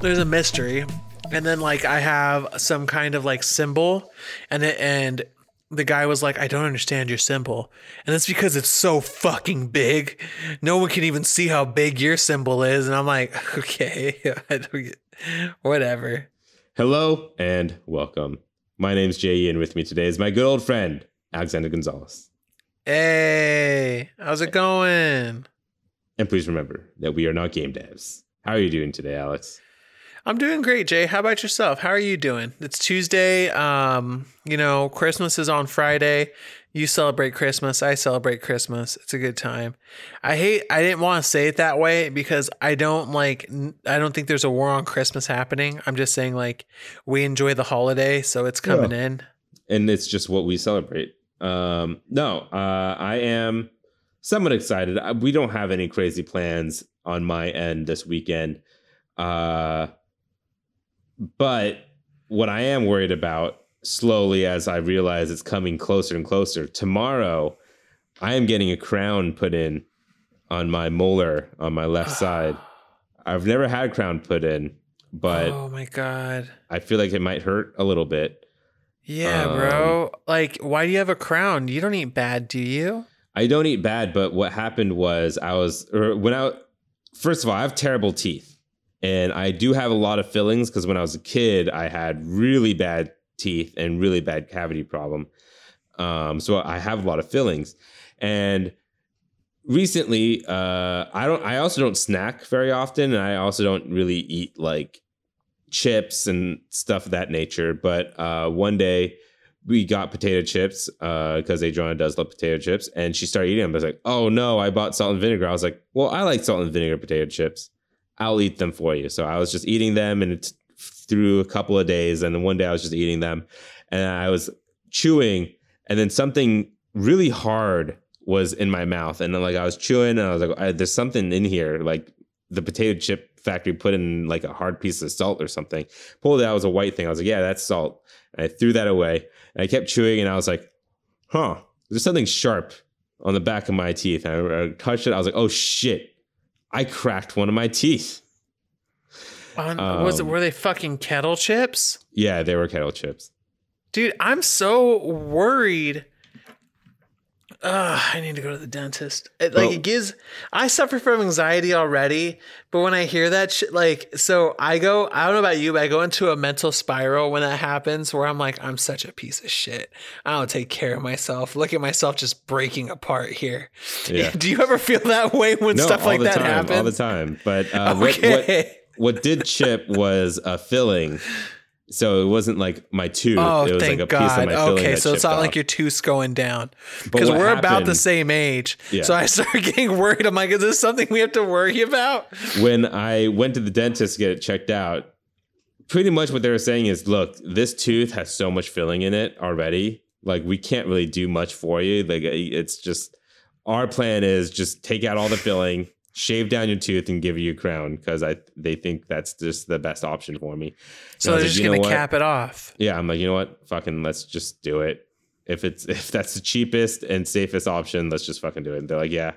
there's a mystery, and then like I have some kind of like symbol, and it, and the guy was like, I don't understand your symbol, and it's because it's so fucking big. No one can even see how big your symbol is, and I'm like, okay, I don't get- whatever. Hello and welcome. My name's Jay, and with me today is my good old friend Alexander Gonzalez. Hey, how's it going? And please remember that we are not game devs. How are you doing today, Alex? I'm doing great, Jay. How about yourself? How are you doing? It's Tuesday. Um, you know, Christmas is on Friday. You celebrate Christmas. I celebrate Christmas. It's a good time. I hate I didn't want to say it that way because I don't like I don't think there's a war on Christmas happening. I'm just saying like we enjoy the holiday, so it's coming in. And it's just what we celebrate. Um, no, uh, I am somewhat excited. We don't have any crazy plans on my end this weekend. Uh, but what I am worried about slowly as I realize it's coming closer and closer, tomorrow I am getting a crown put in on my molar on my left side. I've never had a crown put in, but oh my god. I feel like it might hurt a little bit. Yeah, Um, bro. Like why do you have a crown? You don't eat bad, do you? I don't eat bad, but what happened was I was or when I first of all, I have terrible teeth. And I do have a lot of fillings because when I was a kid, I had really bad teeth and really bad cavity problem. Um, so I have a lot of fillings. And recently, uh, I don't I also don't snack very often, and I also don't really eat like chips and stuff of that nature. But uh, one day we got potato chips because Adriana does love potato chips, and she started eating them. I was like, "Oh no, I bought salt and vinegar." I was like, "Well, I like salt and vinegar potato chips. I'll eat them for you." So I was just eating them, and it through a couple of days, and then one day I was just eating them, and I was chewing, and then something really hard was in my mouth, and then like I was chewing, and I was like, "There's something in here," like the potato chip factory put in like a hard piece of salt or something. Pulled it out, was a white thing. I was like, "Yeah, that's salt." And I threw that away. And I kept chewing and I was like, huh, there's something sharp on the back of my teeth. And I, I touched it. I was like, oh shit, I cracked one of my teeth. On, was it Um, were they fucking kettle chips? Yeah, they were kettle chips. Dude, I'm so worried. I need to go to the dentist. It, like it gives. I suffer from anxiety already, but when I hear that shit, like, so I go. I don't know about you, but I go into a mental spiral when that happens, where I'm like, I'm such a piece of shit. I don't take care of myself. Look at myself just breaking apart here. Yeah. Do you ever feel that way when no, stuff like that time, happens? all the time. But uh, what, what okay. what did chip was a filling. So it wasn't like my tooth. Oh, it was thank like a piece of God. my filling. Okay, so it's not off. like your tooth's going down because we're about the same age. Yeah. So I started getting worried. I'm like, is this something we have to worry about? when I went to the dentist to get it checked out, pretty much what they were saying is, look, this tooth has so much filling in it already. Like we can't really do much for you. Like it's just our plan is just take out all the filling, shave down your tooth, and give you a crown because I they think that's just the best option for me. So they're like, just gonna cap it off. Yeah, I'm like, you know what? Fucking let's just do it. If it's if that's the cheapest and safest option, let's just fucking do it. And they're like, yeah,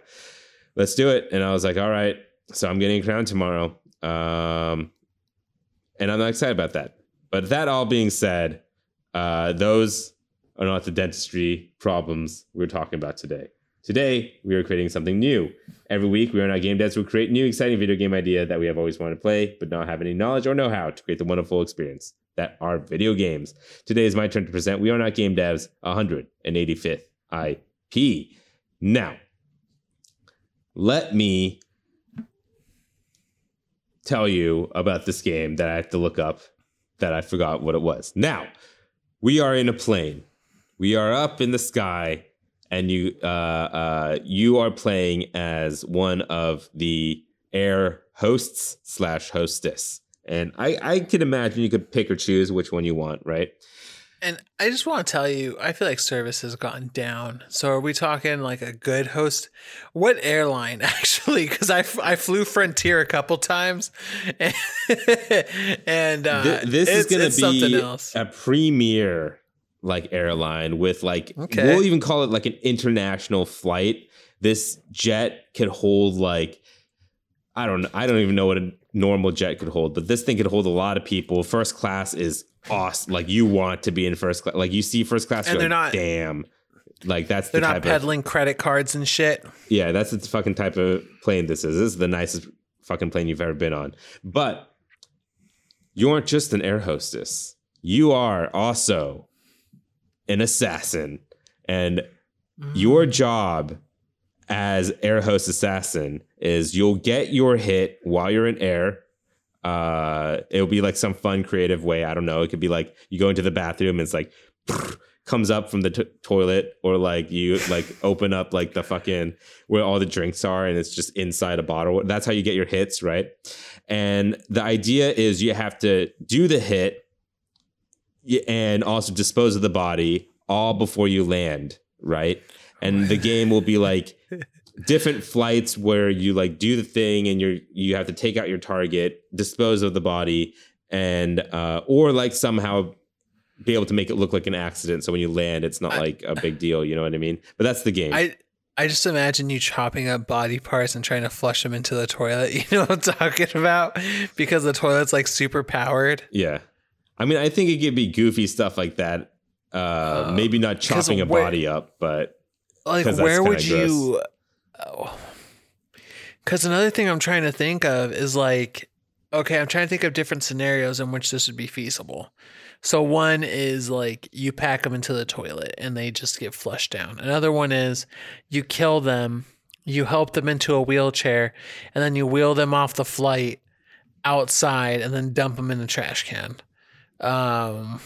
let's do it. And I was like, all right. So I'm getting a crown tomorrow. Um, and I'm not excited about that. But that all being said, uh, those are not the dentistry problems we're talking about today. Today, we are creating something new. Every week, we are not game devs who create new, exciting video game idea that we have always wanted to play, but not have any knowledge or know how to create the wonderful experience that are video games. Today is my turn to present We Are Not Game Devs 185th IP. Now, let me tell you about this game that I have to look up that I forgot what it was. Now, we are in a plane. We are up in the sky, and you uh, uh, you are playing as one of the air hosts slash hostess. And I, I can imagine you could pick or choose which one you want, right? And I just want to tell you, I feel like service has gotten down. So are we talking like a good host? What airline actually? Because I, f- I flew Frontier a couple times, and, and uh, Th- this is going to something be else. a premier like airline with like Okay. we'll even call it like an international flight. This jet could hold like I don't I don't even know what a normal jet could hold, but this thing could hold a lot of people. First class is awesome. Like you want to be in first class. Like you see first class, And you're they're like, not- damn. Like that's They're the not type of peddling credit cards and shit. yeah, that's the fucking type of plane this is. This is the nicest fucking plane you've ever been on. But you aren't just an air hostess. You are also an assassin. And your job as air host assassin is you'll get your hit while you're in air. Uh, it'll be like some fun, creative way. I don't know. It could be like you go into the bathroom and it's like comes up from the t- toilet, or like you like open up like the fucking where all the drinks are, and it's just inside a bottle. That's how you get your hits, right? And the idea is you have to do the hit and also dispose of the body all before you land, right? And the game will be like different flights where you like do the thing and you're you have to take out your target, dispose of the body, and uh, or like somehow be able to make it look like an accident. So when you land, it's not like a big deal. You know what I mean? But that's the game. I I just imagine you chopping up body parts and trying to flush them into the toilet. You know what I'm talking about? Because the toilet's like super powered. yeah. I mean, I think it could be goofy stuff like that. Uh, Uh, maybe not chopping a where- body up, but Like where would you? Because another thing I'm trying to think of is like, okay, I'm trying to think of different scenarios in which this would be feasible. So one is like you pack them into the toilet and they just get flushed down. Another one is you kill them, you help them into a wheelchair, and then you wheel them off the flight outside and then dump them in the trash can. Um,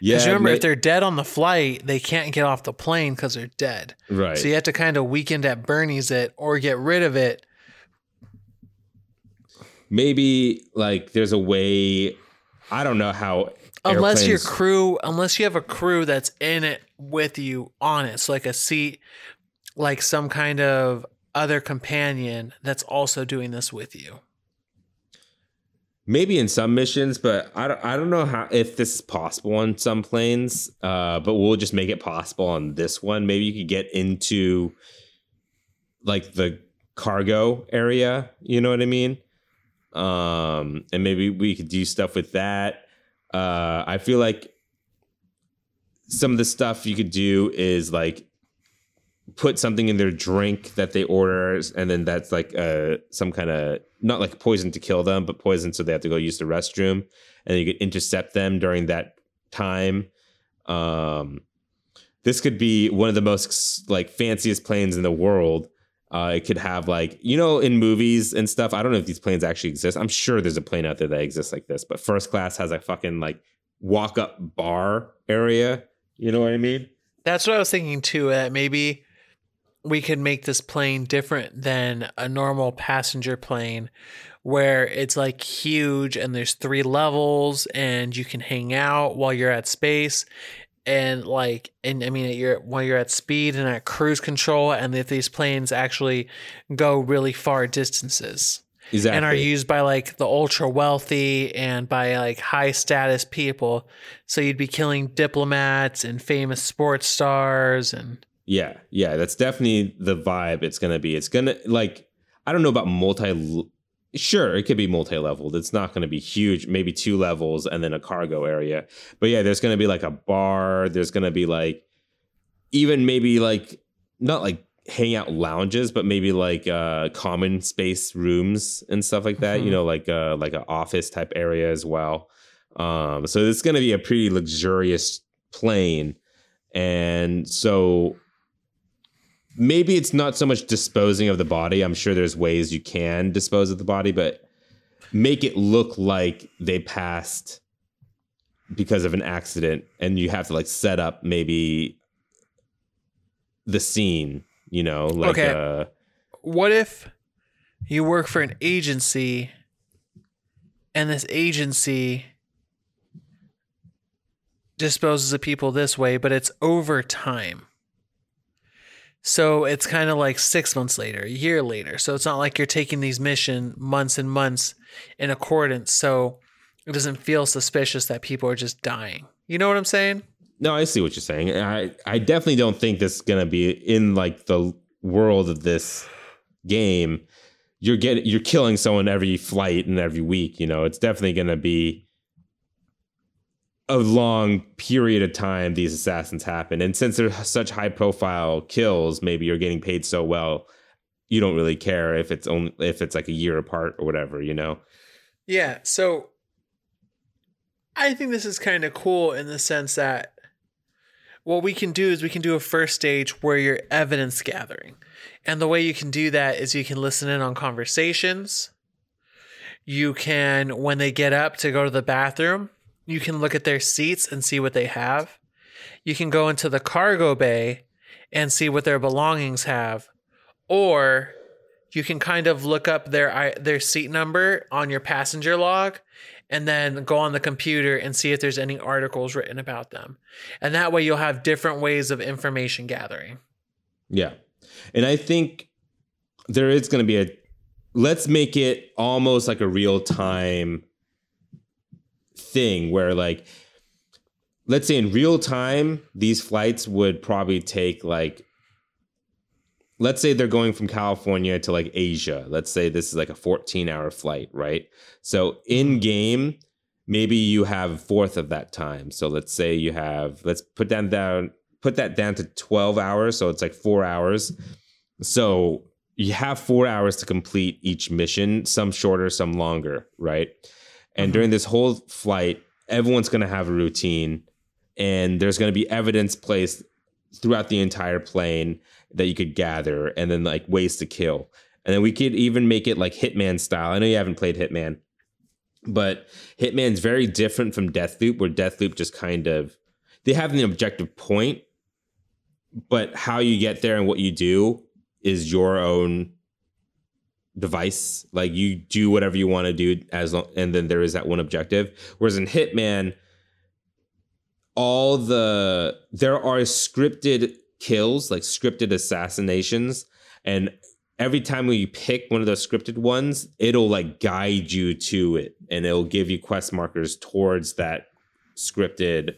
yeah, remember, may- if they're dead on the flight, they can't get off the plane because they're dead. right. So you have to kind of weekend at Bernie's it or get rid of it. maybe like there's a way. I don't know how. Unless your crew, unless you have a crew that's in it with you on it, so like a seat, like some kind of other companion that's also doing this with you. Maybe in some missions, but I don't, I don't know how if this is possible on some planes. Uh, but we'll just make it possible on this one. Maybe you could get into like the cargo area. You know what I mean? Um, and maybe we could do stuff with that. Uh, I feel like some of the stuff you could do is like put something in their drink that they order and then that's like uh some kind of not like poison to kill them but poison so they have to go use the restroom and you could intercept them during that time. Um this could be one of the most like fanciest planes in the world. Uh it could have like you know in movies and stuff i don't know if these planes actually exist. I'm sure there's a plane out there that exists like this but first class has a fucking like walk up bar area. You know what i mean? That's what I was thinking too. That maybe we could make this plane different than a normal passenger plane, where it's like huge and there's three levels and you can hang out while you're at space. And like, and I mean, you're while you're at speed and at cruise control, and that these planes actually go really far distances exactly and are used by like the ultra wealthy and by like high status people. So you'd be killing diplomats and famous sports stars and Yeah, yeah, that's definitely the vibe it's gonna be. It's gonna like I don't know about multi. Sure, it could be multi-leveled. It's not gonna be huge. Maybe two levels and then a cargo area. But yeah, there's gonna be like a bar. There's gonna be like even maybe like not like hangout lounges, but maybe like uh common space rooms and stuff like that. Mhm. You know, like uh like an office type area as well. Um, so it's gonna be a pretty luxurious plane. And so maybe it's not so much disposing of the body. I'm sure there's ways you can dispose of the body, but make it look like they passed because of an accident and you have to like set up maybe the scene, you know, like Okay. uh what if you work for an agency and this agency disposes of people this way, but it's over time. So it's kind of like six months later, a year later. So it's not like you're taking these mission months and months in accordance. So it doesn't feel suspicious that people are just dying. You know what I'm saying? No, I see what you're saying. I I definitely don't think this is gonna be in like the world of this game, you're getting you're killing someone every flight and every week. You know, it's definitely to be a long period of time these assassins happen. And since they're such high profile kills, maybe you're getting paid so well, you don't really care if it's only if it's like a year apart or whatever, you know. Yeah, so I think this is kind of cool in the sense that what we can do is we can do a first stage where you're evidence gathering. And the way you can do that is you can listen in on conversations. You can, when they get up to go to the bathroom, you can look at their seats and see what they have. You can go into the cargo bay and see what their belongings have. Or you can kind of look up their their seat number on your passenger log and then go on the computer and see if there's any articles written about them. And that way you'll have different ways of information gathering. Yeah. And I think there is going to be a let's make it almost like a real time thing where like let's say in real time these flights would probably take like let's say they're going from California to like Asia. Let's say this is like a 14 hour flight, right? So in game, maybe you have a fourth of that time. So let's say you have, let's put that down, put that down to 12 hours. So it's like four hours. So you have four hours to complete each mission, some shorter, some longer, right? And mm-hmm. during this whole flight, everyone's going to have a routine and there's going to be evidence placed throughout the entire plane that you could gather and then like ways to kill. And then we could even make it like Hitman style. I know you haven't played Hitman, but Hitman's very different from Deathloop, where Deathloop just kind of they have an objective point, but how you get there and what you do is your own device. Like you do whatever you want to do as long, and then there is that one objective. Whereas in Hitman, all the there are scripted kills, like scripted assassinations, and every time we pick one of those scripted ones, it'll like guide you to it, and it'll give you quest markers towards that scripted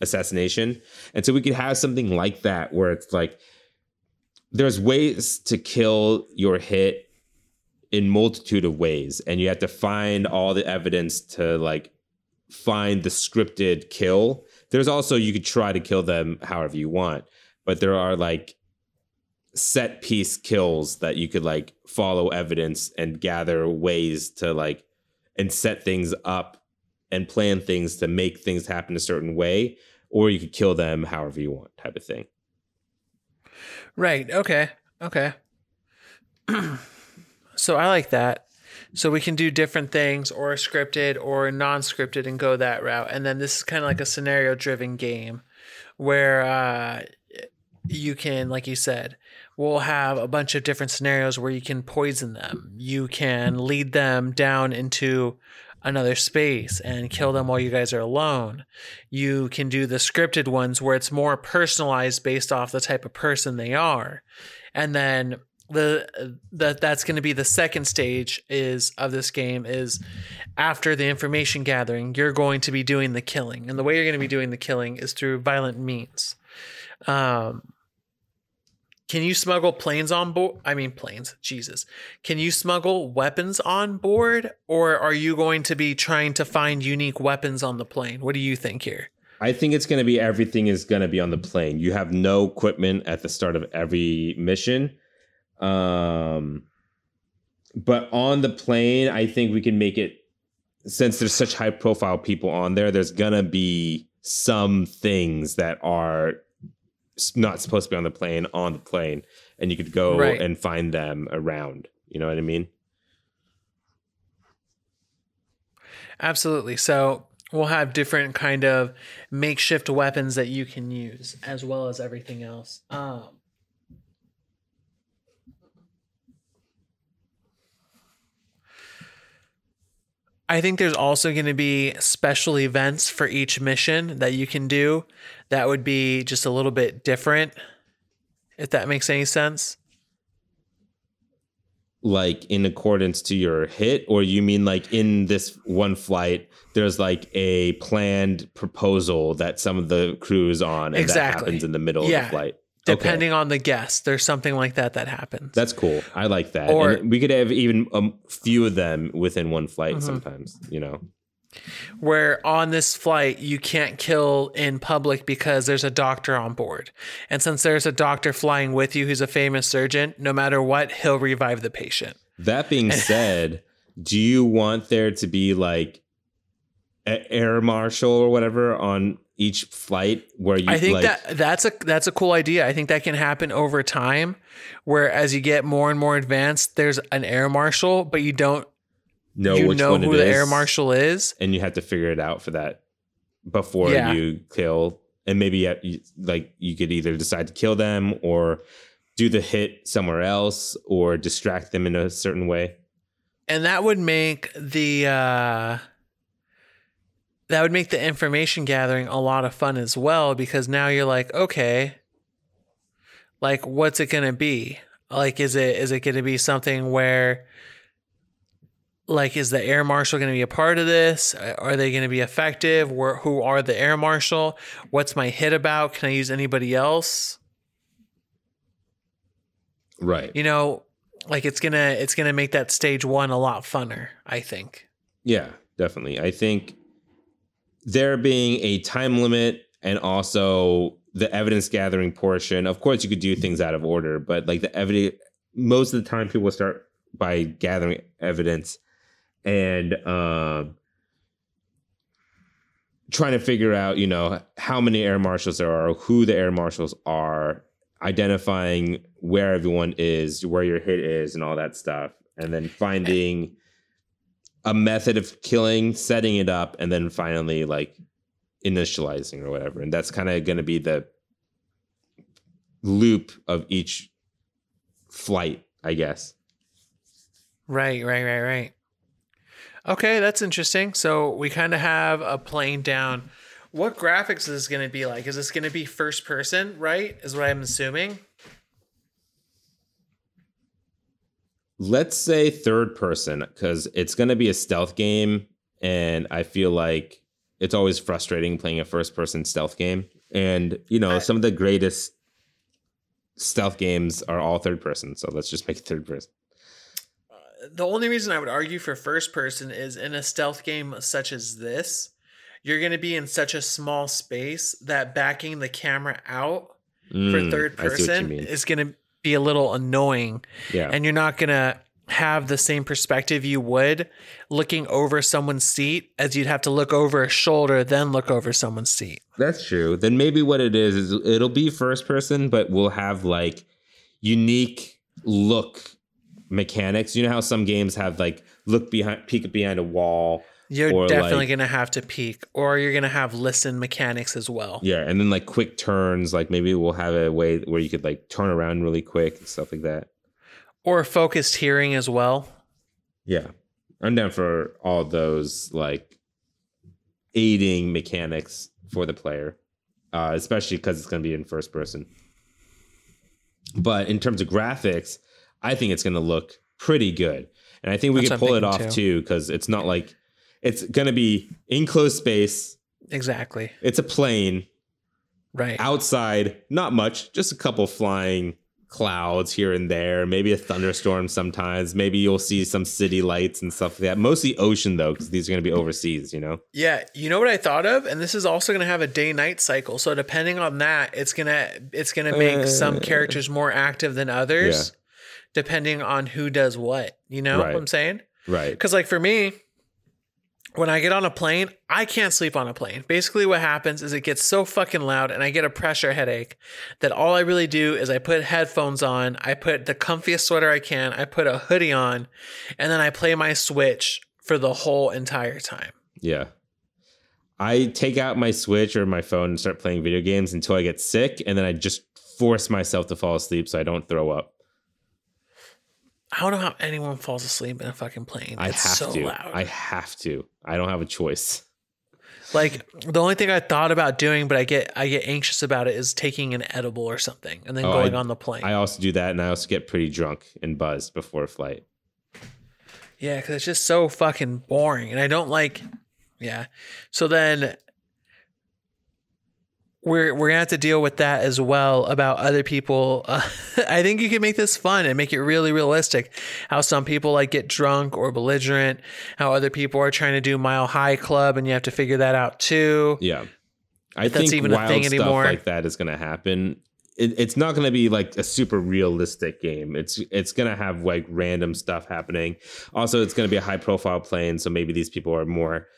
assassination. And so we could have something like that where it's like there's ways to kill your hit in multitude of ways and you have to find all the evidence to like find the scripted kill. There's also you could try to kill them however you want but there are like set piece kills that you could like follow evidence and gather ways to like and set things up and plan things to make things happen a certain way or you could kill them however you want type of thing. Right. Okay. Okay so i like that so we can do different things or scripted or non-scripted and go that route and then this is kind of like a scenario driven game where uh you can, like you said, we'll have a bunch of different scenarios where you can poison them. You can lead them down into another space and kill them while you guys are alone. You can do the scripted ones where it's more personalized based off the type of person they are. And then the that that's going to be the second stage is of this game is after the information gathering you're going to be doing the killing and the way you're going to be doing the killing is through violent means um can you smuggle planes on board? I mean, planes, Jesus. Can you smuggle weapons on board, or are you going to be trying to find unique weapons on the plane? What do you think here? I think it's going to be everything is going to be on the plane. You have no equipment at the start of every mission. Um, but on the plane, I think we can make it since there's such high profile people on there, there's to be some things that are not supposed to be on the plane on the plane and you could go right. and find them around. You know what i mean? Absolutely. So we'll have different kind of makeshift weapons that you can use as well as everything else. Um, I think there's also going to be special events for each mission that you can do that would be just a little bit different, if that makes any sense. Like in accordance to your hit, or you mean like in this one flight, there's like a planned proposal that some of the crew is on, and exactly. that happens in the middle yeah. of the flight. Depending on the guest. There's something like that that happens. That's cool. I like that. Or- and we could have even a few of them within one flight Mhm. sometimes, you know. where on this flight you can't kill in public because there's a doctor on board. And since there's a doctor flying with you who's a famous surgeon, no matter what, he'll revive the patient. That being said, do you want there to be like an air marshal or whatever on each flight where you I think like that that's a that's a cool idea. I think that can happen over time where as you get more and more advanced, there's an air marshal, but you don't know you which know one who the is, air marshal is. and you have to figure it out for that before Yeah. you kill and maybe you, you- like you could either decide to kill them or do the hit somewhere else or distract them in a certain way And that would make the uh that would make the information gathering a lot of fun as well because now you're like, okay, like what's it going to be? Like is it is it going to be something where like is the air marshal going to be a part of this? Are they going to be effective? Where, who are the air marshal? What's my hit about? Can I use anybody else? right You know, like it's going to it's going to make that stage 1 a lot funner, I think. Yeah, definitely. I think there being a time limit and also the evidence gathering portion. Of course, you could do things out of order, but like the evidence, most of the time people start by gathering evidence and um, trying to figure out, you know, how many air marshals there are, who the air marshals are, identifying where everyone is, where your hit is, and all that stuff, and then finding a method of killing, setting it up, and then finally like initializing or whatever. And that's kind of going to be the loop of each flight, I guess. Right, right, right, right. Okay, that's interesting. So we kind of have a plane down. What graphics is this going to be like? Is this going to be first person, right? Is what I'm assuming. Let's say third person because it's going to be a stealth game. And I feel like it's always frustrating playing a first person stealth game. And, you know, I- some of the greatest stealth games are all third person. So let's just make it third person. The only reason I would argue for first person is in a stealth game such as this, you're going to be in such a small space that backing the camera out for Mm, third what you person is going to be a little annoying. Yeah. and you're not going to have the same perspective you would looking over someone's seat as you'd have to look over a shoulder then look over someone's seat That's true. Then maybe what it is is it'll be first person, but we'll have like unique look mechanics. You know how some games have like look behind, peek behind a wall. You're definitely like- going to have to peek or you're going to have listen mechanics as well Yeah, and then like quick turns. Like maybe we'll have a way where you could like turn around really quick and stuff like that. or focused hearing as well Yeah, I'm down for all those like aiding mechanics for the player, uh, especially because it's going to be in first person. But in terms of graphics, I think it's going to look pretty good, and I think we That's can pull it off too because it's not like it's going to be enclosed space. exactly It's a plane right outside. Not much, just a couple flying clouds here and there. Maybe a thunderstorm sometimes. Maybe you'll see some city lights and stuff like that. Mostly ocean though, because these are going to be overseas. You know. yeah you know what i thought of and this is also going to have a day night cycle so depending on that it's going to it's going to make some Uh, characters more active than others depending on who does what you know Right. what i'm saying Right. Because, like, for me, when I get on a plane, I can't sleep on a plane. Basically, what happens is it gets so fucking loud and I get a pressure headache that all I really do is I put headphones on, I put the comfiest sweater I can, I put a hoodie on, and then I play my Switch for the whole entire time. Yeah. I take out my Switch or my phone and start playing video games until I get sick, and then I just force myself to fall asleep so I don't throw up. I don't know how anyone falls asleep in a fucking plane. I it's have so to. loud. I have to. I don't have a choice. like the only thing I thought about doing, but I get I get anxious about it, is taking an edible or something and then Oh, going I- on the plane. I also do that, and I also get pretty drunk and buzzed before a flight. Yeah, because it's just so fucking boring, and I don't like. Yeah, so then we're we're gonna have to deal with that as well about other people. Uh, I think you can make this fun and make it really realistic. How some people like get drunk or belligerent. How other people are trying to do mile high club, and you have to figure that out too. Yeah, I That's think even a wild thing stuff anymore. like that is going to happen. It, it's not going to be like a super realistic game. It's it's going to have like random stuff happening. Also, it's going to be a high profile plane, so maybe these people are more.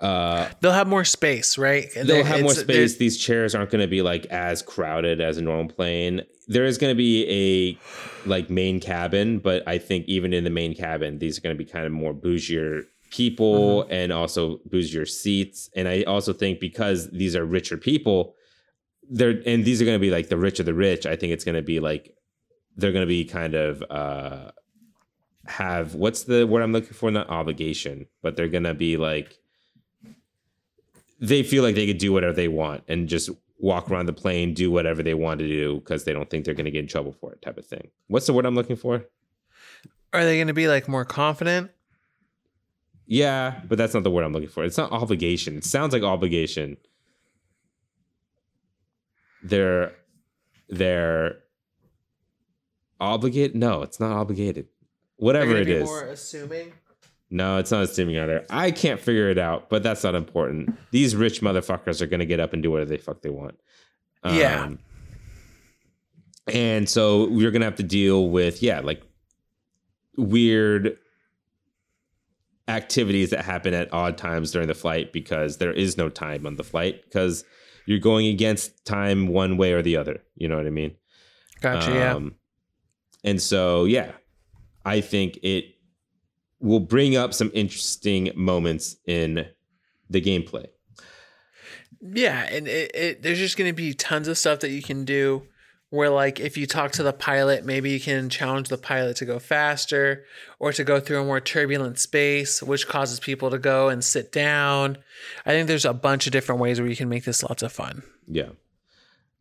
Uh, They'll have more space, right? They'll they- have more space. These chairs aren't going to be like as crowded as a normal plane. There is going to be a like main cabin, but I think even in the main cabin, these are going to be kind of more bougier people Mm-hmm. and also bougier seats. And I also think because these are richer people, they're and these are going to be like the rich of the rich. I think it's going to be like they're going to be kind of uh have what's the word I'm looking for? Not obligation, but they're going to be like they feel like they could do whatever they want and just walk around the plane, do whatever they want to do because they don't think they're going to get in trouble for it, type of thing. What's the word I'm looking for? Are they going to be like more confident? Yeah, but that's not the word I'm looking for. It's not obligation. It sounds like obligation. They're they're obligate. No, it's not obligated. Whatever it is. They're it be is. More assuming. No, it's not assuming either. I can't figure it out, but that's not important. These rich motherfuckers are gonna get up and do whatever the fuck they want. Yeah. Um, and so we're gonna have to deal with yeah, like weird activities that happen at odd times during the flight because there is no time on the flight because you're going against time one way or the other. You know what I mean? Gotcha. yeah. Um, And so, yeah, I think it will bring up some interesting moments in the gameplay. Yeah, and it, it there's just going to be tons of stuff that you can do. Where like if you talk to the pilot, maybe you can challenge the pilot to go faster or to go through a more turbulent space, which causes people to go and sit down. I think there's a bunch of different ways where you can make this lots of fun. Yeah.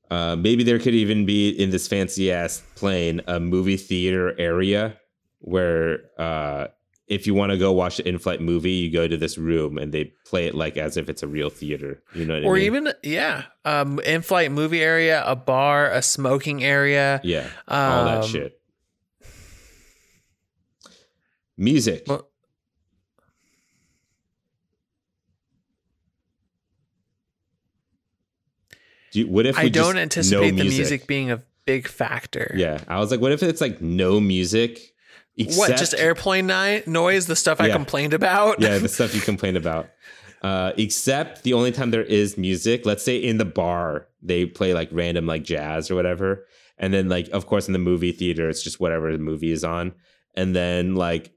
Uh, maybe there could even be in this fancy ass plane a movie theater area where uh, if you want to go watch an in-flight movie, you go to this room and they play it like as if it's a real theater. You know or I mean? even yeah, um, in-flight movie area, a bar, a smoking area. yeah, all that Um, shit. Music. Well- Do you, what if we I don't just no anticipate the music being a big factor. Yeah, I was like, what if it's like no music? What? Just airplane ni- noise? The stuff I Yeah. complained about. yeah, the stuff you complained about. Uh, except the only time there is music, let's say in the bar, they play like random like jazz or whatever. And then like of course in the movie theater, it's just whatever the movie is on. And then like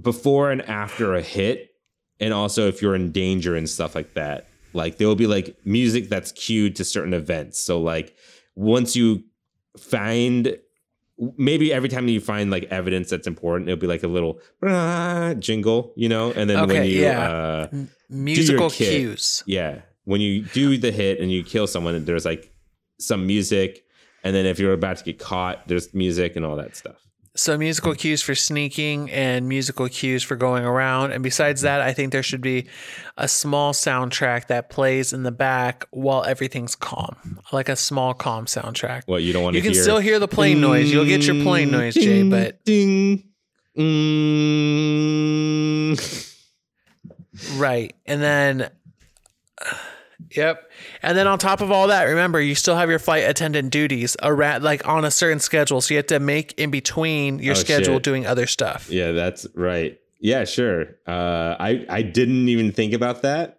before and after a hit, and also if you're in danger and stuff like that, like there will be like music that's cued to certain events. So like once you find maybe every time you find like evidence that's important, it'll be like a little "Ah," jingle, you know, and then when you yeah. uh musical kit. cues. yeah, when you do the hit and you kill someone, there's like some music, and then if you're about to get caught, there's music and all that stuff. So musical cues for sneaking and musical cues for going around. And besides that, I think there should be a small soundtrack that plays in the back while everything's calm, like a small calm soundtrack. What you don't want to You can hear? still hear the plane noise. You'll get your plane noise, Jay, Ding, but ding, mm. right. And then, yep. And then on top of all that, remember you still have your flight attendant duties around, like on a certain schedule. So you have to make in between your Oh, schedule shit. doing other stuff. Yeah, that's right. Yeah, sure. Uh, I I didn't even think about that.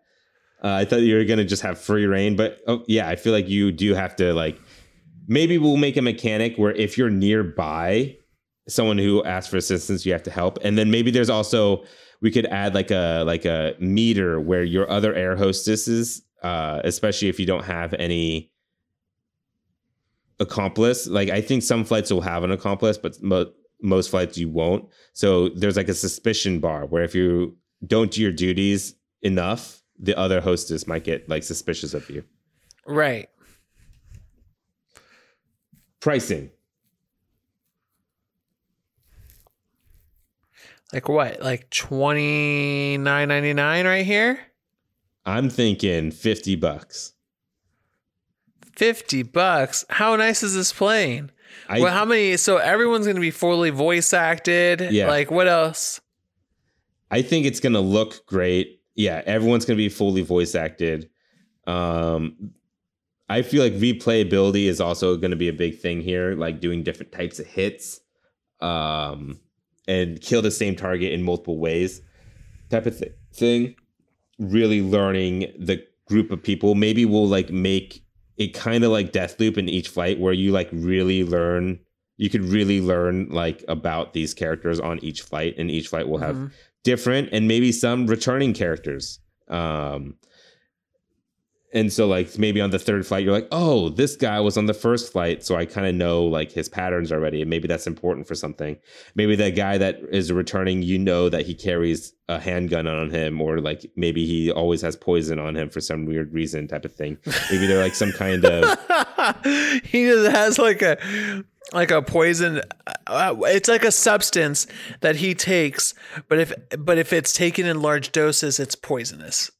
Uh, I thought you were gonna just have free reign, but oh, yeah, I feel like you do have to like. Maybe we'll make a mechanic where if you're nearby someone who asks for assistance, you have to help, and then maybe there's also we could add like a like a meter where your other air hostesses, uh, especially if you don't have any accomplice. Like I think some flights will have an accomplice, but mo- most flights you won't. So there's like a suspicion bar where if you don't do your duties enough, the other hostess might get like suspicious of you. Right. Pricing. Like what? Like twenty nine ninety nine right here? I'm thinking 50 bucks. 50 bucks. How nice is this plane? I, well, how many? So everyone's going to be fully voice acted. Yeah. Like, what else? I think it's gonna look great. Yeah, everyone's gonna be fully voice acted. Um, I feel like replayability is also gonna be a big thing here, like doing different types of hits, um, and kill the same target in multiple ways, type of th- thing. Really learning the group of people. Maybe we'll like make it kind of like Deathloop in each flight, where you like really learn. You could really learn like about these characters on each flight, and each flight will have Mhm. different and maybe some returning characters. Um, and so like maybe on the third flight you're like, oh, this guy was on the first flight, so I kind of know like his patterns already, and maybe that's important for something. Maybe that guy that is returning, you know that he carries a handgun on him, or like maybe he always has poison on him for some weird reason, type of thing. Maybe they're like some kind of he just has like a like a poison uh, it's like a substance that he takes but if but if it's taken in large doses it's poisonous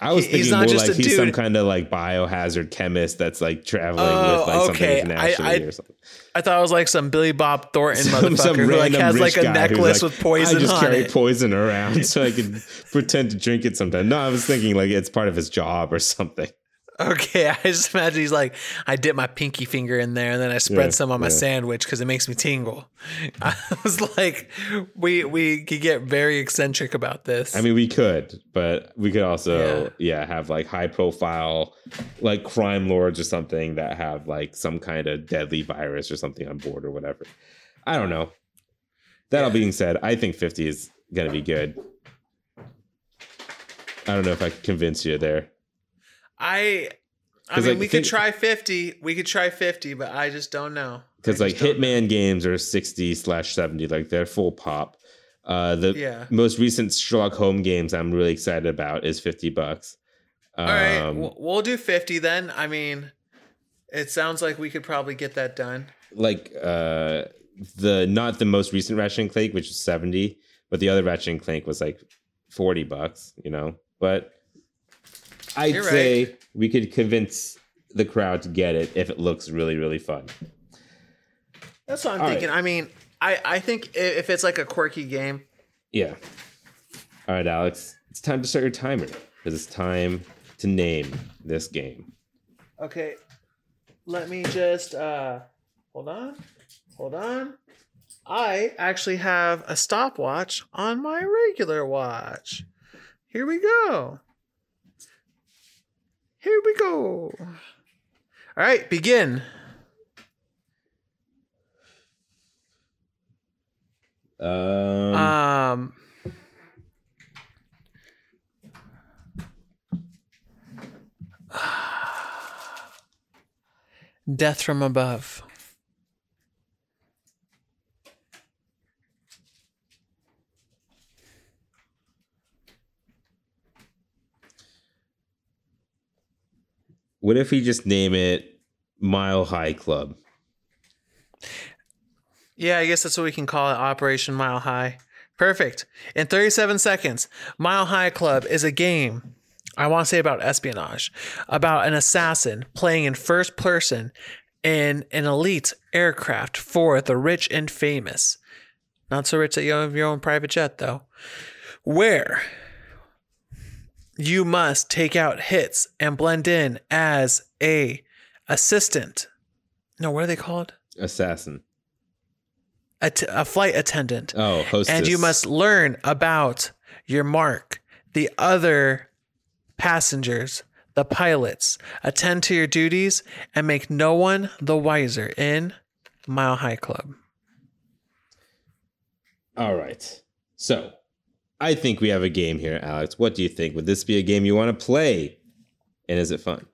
I was He- he's thinking not more just like he's some kind of like biohazard chemist that's like traveling Oh, with like okay. something I- I- or something. i thought it was like some billy bob thornton Some- motherfucker some who like has like a necklace like, with poison I just on carry it poison around so I can pretend to drink it sometimes. No, I was thinking like it's part of his job or something. Okay i just imagine he's like i dip my pinky finger in there and then i spread Yeah, some on my yeah. sandwich because it makes me tingle i was like we we could get very eccentric about this I mean, we could, but we could also, yeah, have like high profile, like crime lords or something that have like some kind of deadly virus or something on board or whatever. I don't know. That all being said, I think 50 is going to be good. I don't know if I could convince you there. I I mean like, we think- could try 50. We could try 50, but I just don't know. because like Hitman games are 60 slash 70, like they're full pop. Uh, the Yeah. most recent Sherlock Holmes games I'm really excited about is 50 bucks. Um, All right, we'll, we'll do 50 then. I mean, it sounds like we could probably get that done. like uh, the not the most recent Ratchet and Clank, which is 70, but the other Ratchet and Clank was like 40 bucks, you know. But I'd You're right. say we could convince the crowd to get it if it looks really, really fun. That's what I'm All right. thinking. I mean, I I think if it's like a quirky game, Yeah. All right, Alex, it's time to start your timer because it's time to name this game. okay. Let me just uh hold on. Hold on. I actually have a stopwatch on my regular watch. Here we go. Here we go. All right, begin. Um, Um Death from above. What if we just name it Mile High Club? Yeah, I guess that's what we can call it Operation Mile High. Perfect. In 37 seconds, Mile High Club is a game I want to say about espionage, about an assassin playing in first person in an elite aircraft for the rich and famous. Not so rich that you have your own private jet, though. Where you must take out hits and blend in as a assistant. No, what are they called? Assassin. a, t- a flight attendant. Oh, hostess. and you must learn about your mark, the other passengers, the pilots, attend to your duties, and make no one the wiser in Mile High Club. All right. So, I think we have a game here, Alex. What do you think? Would this be a game you want to play? And is it fun?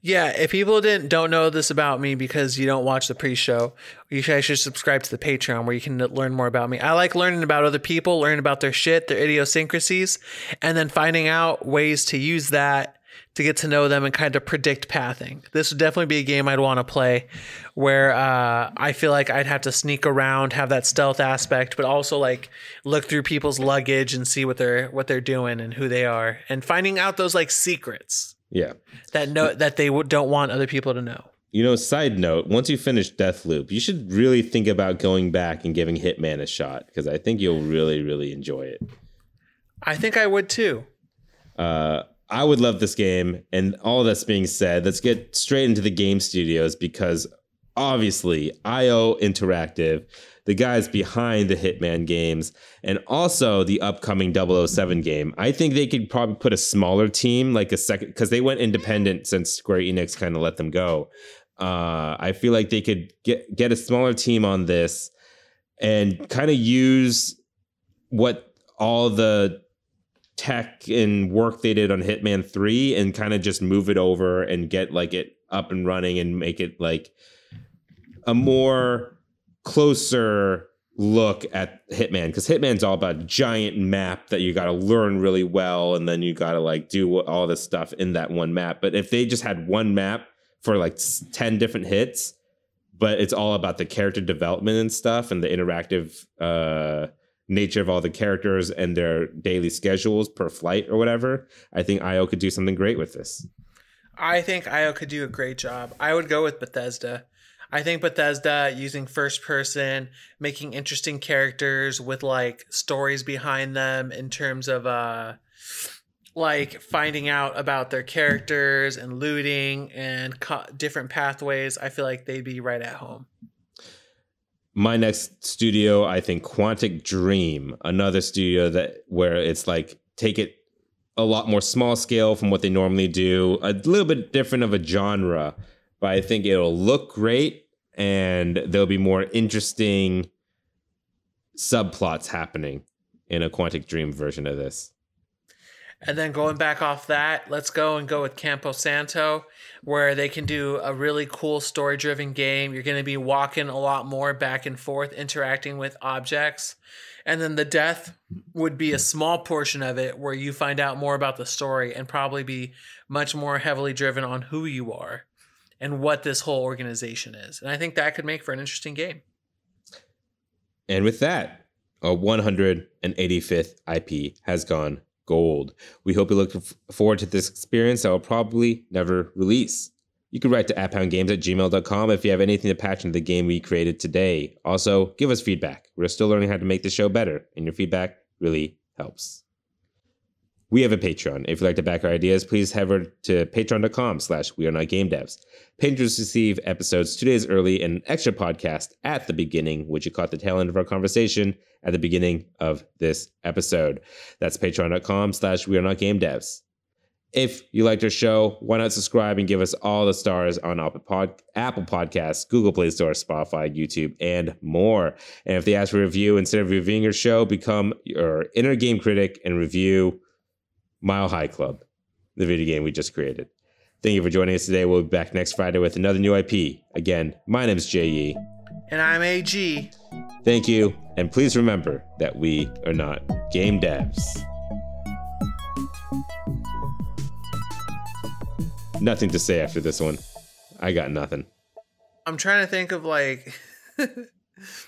Yeah, if people didn't don't know this about me because you don't watch the pre-show, you guys should subscribe to the Patreon where you can learn more about me. I like learning about other people, learning about their shit, their idiosyncrasies, and then finding out ways to use that to get to know them and kind of predict pathing. This would definitely be a game I'd want to play where uh, I feel like I'd have to sneak around, have that stealth aspect, but also like look through people's luggage and see what they're what they're doing and who they are, and finding out those like secrets. Yeah. that know that they w- don't want other people to know. You know, side note, once you finish Deathloop, you should really think about going back and giving Hitman a shot because I think you'll really, really enjoy it. I think I would too. Uh, I would love this game. And all that's being said, let's get straight into the game studios because obviously IO Interactive, the guys behind the Hitman games, and also the upcoming 007 game. I think they could probably put a smaller team, like a second, because they went independent since Square Enix kind of let them go. Uh, I feel like they could get get a smaller team on this and kind of use what all the tech and work they did on Hitman 3 and kind of just move it over and get like it up and running and make it like a more closer look at Hitman because Hitman's all about giant map that you got to learn really well and then you got to like do all this stuff in that one map. But if they just had one map for like 10 different hits, but it's all about the character development and stuff and the interactive uh nature of all the characters and their daily schedules per flight or whatever, I think IO could do something great with this. I think IO could do a great job. I would go with Bethesda. I think Bethesda using first person, making interesting characters with like stories behind them in terms of uh like finding out about their characters and looting and co- different pathways. I feel like they'd be right at home. My next studio i think quantic dream another studio that where it's like take it a lot more small scale from what they normally do a little bit different of a genre but i think it'll look great and there'll be more interesting subplots happening in a quantic dream version of this. And then going back off that, let's go and go with Campo Santo, where they can do a really cool story driven game. You're going to be walking a lot more back and forth, interacting with objects. And then the death would be a small portion of it where you find out more about the story and probably be much more heavily driven on who you are and what this whole organization is. And I think that could make for an interesting game. And with that, our 185th IP has gone gold. We hope you look forward to this experience that will probably never release. You can write to apphoundgames at gmail.com if you have anything to patch into the game we created today. Also, give us feedback. We're still learning how to make the show better, and your feedback really helps. We have a Patreon. If you'd like to back our ideas, please head over to patreon.com slash we are not game devs. Patrons receive episodes two days early and an extra podcast at the beginning, which you caught the tail end of our conversation at the beginning of this episode. That's patreon.com slash we are not game devs. If you liked our show, why not subscribe and give us all the stars on Apple, Apple Podcasts, Google Play Store, Spotify, YouTube, and more. And if they ask for a review, instead of reviewing your show, become your inner game critic and review Mile High Club, the video game we just created. Thank you for joining us today. We'll be back next Friday with another new IP. Again, my name is J.E. And I'm AG. Thank you, and please remember that we are not game devs. Nothing to say after this one. I got nothing. I'm trying to think of like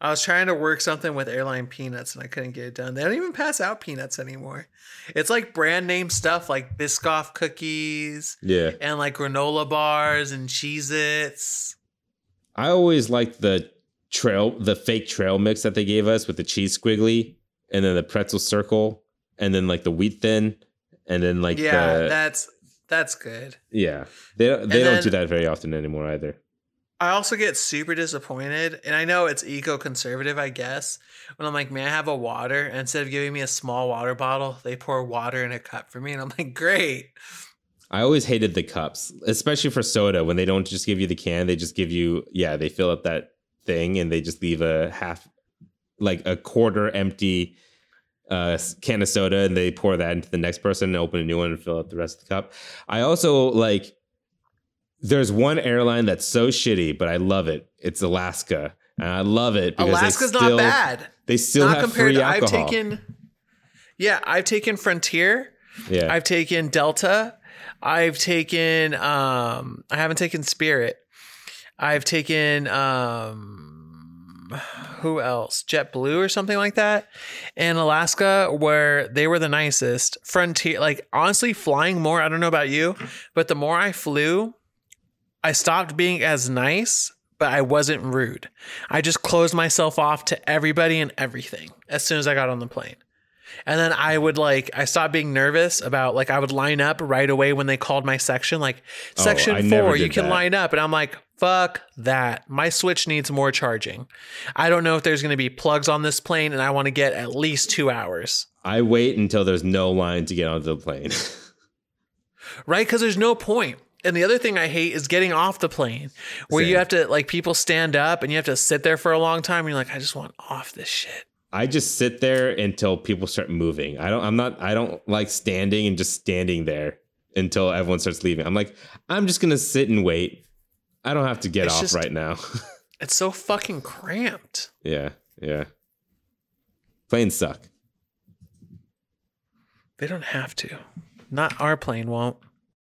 I was trying to work something with airline peanuts and I couldn't get it done. They don't even pass out peanuts anymore. It's like brand name stuff like Biscoff cookies Yeah. and like granola bars and Cheez Its. I always liked the trail, the fake trail mix that they gave us with the cheese squiggly and then the pretzel circle and then like the wheat thin and then like Yeah, the, that's that's good. yeah. They don't, they don't do that very often anymore either. I also get super disappointed, and I know it's eco conservative, I guess. When I'm like, may I have a water? And instead of giving me a small water bottle, they pour water in a cup for me, and I'm like, great. I always hated the cups, especially for soda when they don't just give you the can, they just give you yeah, they fill up that thing and they just leave a half like a quarter empty uh can of soda and they pour that into the next person and open a new one and fill up the rest of the cup. I also like there's one airline that's so shitty, but I love it. It's Alaska. And I love it because Alaska's they still, not bad. They still not have compared free to I've taken Yeah, I've taken Frontier, yeah. I've taken Delta, I've taken um I haven't taken Spirit. I've taken um who else? JetBlue or something like that in Alaska, where they were the nicest. Frontier, like honestly, flying more. I don't know about you, but the more I flew, I stopped being as nice, but I wasn't rude. I just closed myself off to everybody and everything as soon as I got on the plane. And then I would like I stopped being nervous about like I would line up right away when they called my section like Oh, section never 4 you can that. line up and I'm like fuck that. My switch needs more charging. I don't know if there's going to be plugs on this plane and I want to get at least 2 hours. I wait until there's no line to get onto the plane. Right? Cuz there's no point. And the other thing I hate is getting off the plane where you have to like people stand up and you have to sit there for a long time and you're like I just want off this shit. I just sit there until people start moving. I don't I'm not I don't like standing and just standing there until everyone starts leaving. I'm like, I'm just gonna sit and wait. I don't have to get It's off just- right now. It's so fucking cramped. yeah, yeah. Planes suck. They don't have to. Not our plane won't.